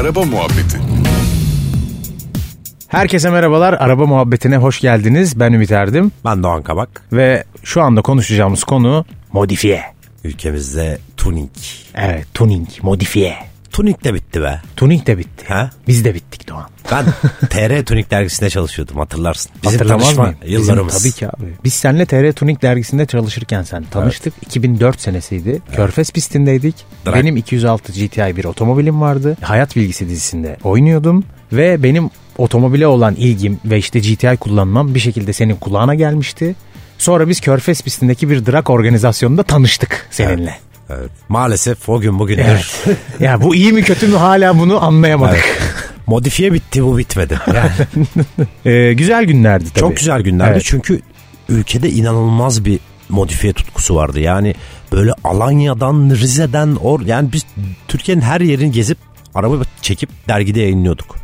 Araba Muhabbeti Herkese merhabalar. Araba muhabbetine hoş geldiniz. Ben Ümit Erdim Ben Doğan Kabak. ve şu anda konuşacağımız konu modifiye. Ülkemizde tuning. Evet, tuning, modifiye. Tuning de bitti be. Tuning de bitti. Ha? Biz de bittik Doğan. Ben TR Tuning dergisinde çalışıyordum hatırlarsın. Bizim Hatırlamaz tanışma mıyım? Bizim Yıllarımız. tabii ki abi. Biz seninle TR Tuning dergisinde çalışırken sen tanıştık. 2004 senesiydi. Körfez pistindeydik. Drag. Benim 206 GTI bir otomobilim vardı. Hayat Bilgisi dizisinde oynuyordum. Ve benim otomobile olan ilgim ve işte GTI kullanmam bir şekilde senin kulağına gelmişti. Sonra biz Körfez pistindeki bir drag organizasyonunda tanıştık seninle. Evet. Maalesef o gün bugündür. Evet. ya bu iyi mi kötü mü hala bunu anlayamadık. Modifiye bitti bu bitmedi. Yani Ee, güzel günlerdi tabii. çok güzel günlerdi Evet. çünkü ülkede inanılmaz bir modifiye tutkusu vardı. Yani böyle Alanya'dan, Rize'den, or yani biz Türkiye'nin her yerini gezip araba çekip dergide yayınlıyorduk.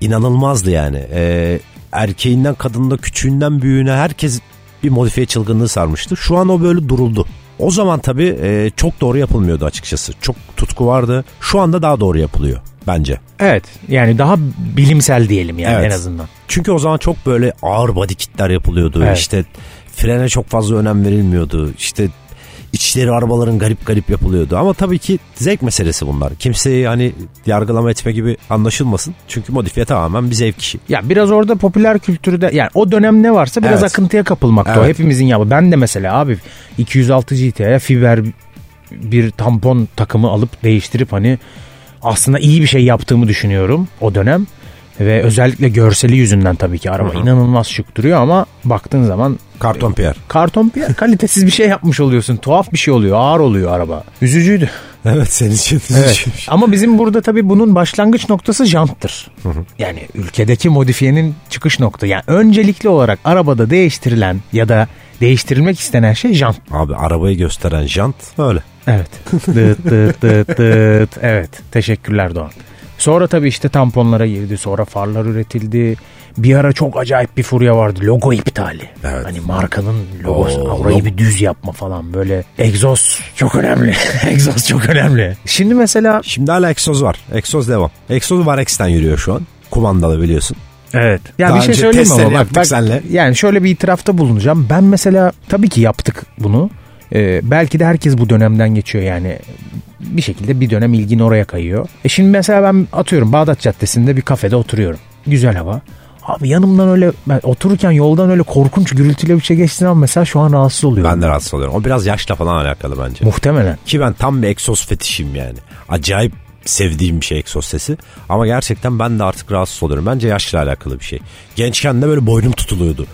İnanılmazdı yani. Ee, erkeğinden, kadınına, küçüğünden, büyüğüne herkes bir modifiye çılgınlığı sarmıştı. Şu an o böyle duruldu. O zaman tabii e, çok doğru yapılmıyordu açıkçası. Çok tutku vardı. Şu anda daha doğru yapılıyor bence. Evet yani daha bilimsel diyelim yani Evet. en azından. Çünkü o zaman çok böyle ağır body kitler yapılıyordu. Evet. İşte frene çok fazla önem verilmiyordu. İşte içleri arabaların garip garip yapılıyordu. Ama tabii ki zevk meselesi bunlar. Kimseyi hani yargılama etme gibi anlaşılmasın. Çünkü modifiye tamamen bir zevk işi. Ya biraz orada popüler kültürde yani o dönem ne varsa biraz Evet. akıntıya kapılmakta o Evet. hepimizin yapı. Ben de mesela abi 206 GT'ye fiber bir tampon takımı alıp değiştirip hani aslında iyi bir şey yaptığımı düşünüyorum o dönem. Ve özellikle görseli yüzünden tabii ki araba inanılmaz şık duruyor ama baktığın zaman Karton Pierre. karton bir kalitesiz bir şey yapmış oluyorsun. Tuhaf bir şey oluyor. Ağır oluyor araba. Üzücüydü. Evet senin için. Evet. Ama bizim burada tabii bunun başlangıç noktası janttır. Yani ülkedeki modifiyenin çıkış nokta. Yani öncelikli olarak arabada değiştirilen ya da değiştirilmek istenen şey jant. Abi arabayı gösteren jant öyle. Evet. dıt dıt dıt dıt. Evet. Teşekkürler Doğan. Sonra tabii işte tamponlara girdi. Sonra farlar üretildi. Bir ara çok acayip bir furya vardı. Logo iptali. Evet. Hani markanın logosu. Oo, orayı bir düz yapma falan. Böyle egzoz çok önemli. egzoz çok önemli. Şimdi mesela Şimdi hala egzoz var. Egzoz devam. Egzoz var X'ten yürüyor şu an. Kumandalı biliyorsun. Evet. Ya Daha bir şey söyleyeyim mi bak, bak, seninle. yani şöyle bir itirafta bulunacağım. Ben mesela tabii ki yaptık bunu. Ee, belki de herkes bu dönemden geçiyor yani. Bir şekilde bir dönem ilgin oraya kayıyor. E şimdi mesela ben atıyorum Bağdat Caddesi'nde bir kafede oturuyorum. Güzel hava. Abi yanımdan öyle ben otururken yoldan öyle korkunç gürültüyle bir şey geçtiği zaman mesela şu an rahatsız oluyorum. Ben de rahatsız oluyorum. O biraz yaşla falan alakalı bence. Muhtemelen. Ki ben tam bir egzoz fetişim yani. Acayip sevdiğim bir şey egzoz sesi. Ama gerçekten ben de artık rahatsız oluyorum. Bence yaşla alakalı bir şey. Gençken de böyle boynum tutuluyordu.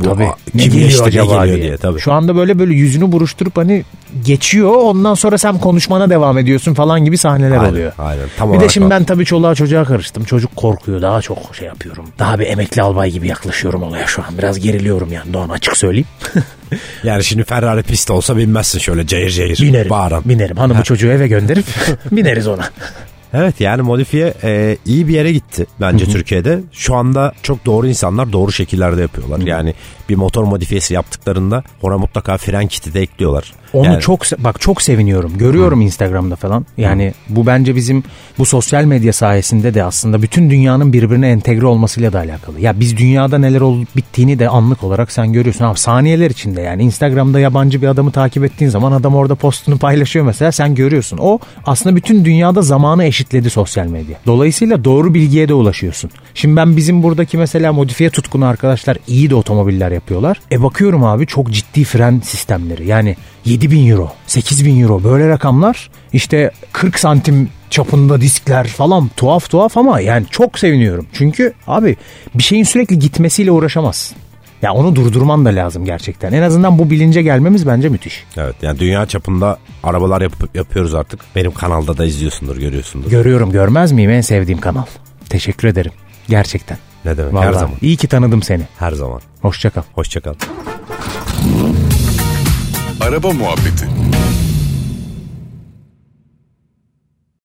Bu, Tabii. aa, Ne kim geliyor ne acaba geliyor diye. diye. tabii. Şu anda böyle böyle yüzünü buruşturup hani geçiyor ondan sonra sen konuşmana devam ediyorsun falan gibi sahneler Aynen, oluyor. aynen. Tam bir de şimdi ben tabii çoluğa çocuğa karıştım. Çocuk korkuyor daha çok şey yapıyorum. Daha bir emekli albay gibi yaklaşıyorum olaya şu an. Biraz geriliyorum yani Doğan açık söyleyeyim. Yani şimdi Ferrari pist olsa binmezsin şöyle cayır cayır. Binerim. Bağıran. Binerim. Hanımı çocuğu eve gönderip bineriz ona. Evet yani modifiye e, iyi bir yere gitti bence Türkiye'de. Şu anda çok doğru insanlar doğru şekillerde yapıyorlar. Yani bir motor modifiyesi yaptıklarında ona mutlaka fren kiti de ekliyorlar. Onu Yani- çok bak çok seviniyorum. Görüyorum Instagram'da falan. Yani bu bence bizim bu sosyal medya sayesinde de aslında bütün dünyanın birbirine entegre olmasıyla da alakalı. Ya biz dünyada neler olup bittiğini de anlık olarak sen görüyorsun. Abi saniyeler içinde yani Instagram'da yabancı bir adamı takip ettiğin zaman adam orada postunu paylaşıyor mesela sen görüyorsun. O aslında bütün dünyada zamanı eşitledi sosyal medya. Dolayısıyla doğru bilgiye de ulaşıyorsun. Şimdi ben bizim buradaki mesela modifiye tutkunu arkadaşlar iyi de otomobiller yapıyorlar. E bakıyorum abi çok ciddi fren sistemleri. Yani 7 bin euro, 8 bin euro böyle rakamlar işte 40 santim çapında diskler falan tuhaf tuhaf ama yani çok seviniyorum. Çünkü abi bir şeyin sürekli gitmesiyle uğraşamazsın. Ya onu durdurman da lazım gerçekten. En azından bu bilince gelmemiz bence müthiş. Evet yani dünya çapında arabalar yapıp yapıyoruz artık. Benim kanalda da izliyorsundur, görüyorsundur. Görüyorum görmez miyim en sevdiğim kanal. Teşekkür ederim. Gerçekten. ne demek? Vallahi Her zaman. iyi ki tanıdım seni. Her zaman. Hoşça kal. Hoşça kal. Araba Muhabbeti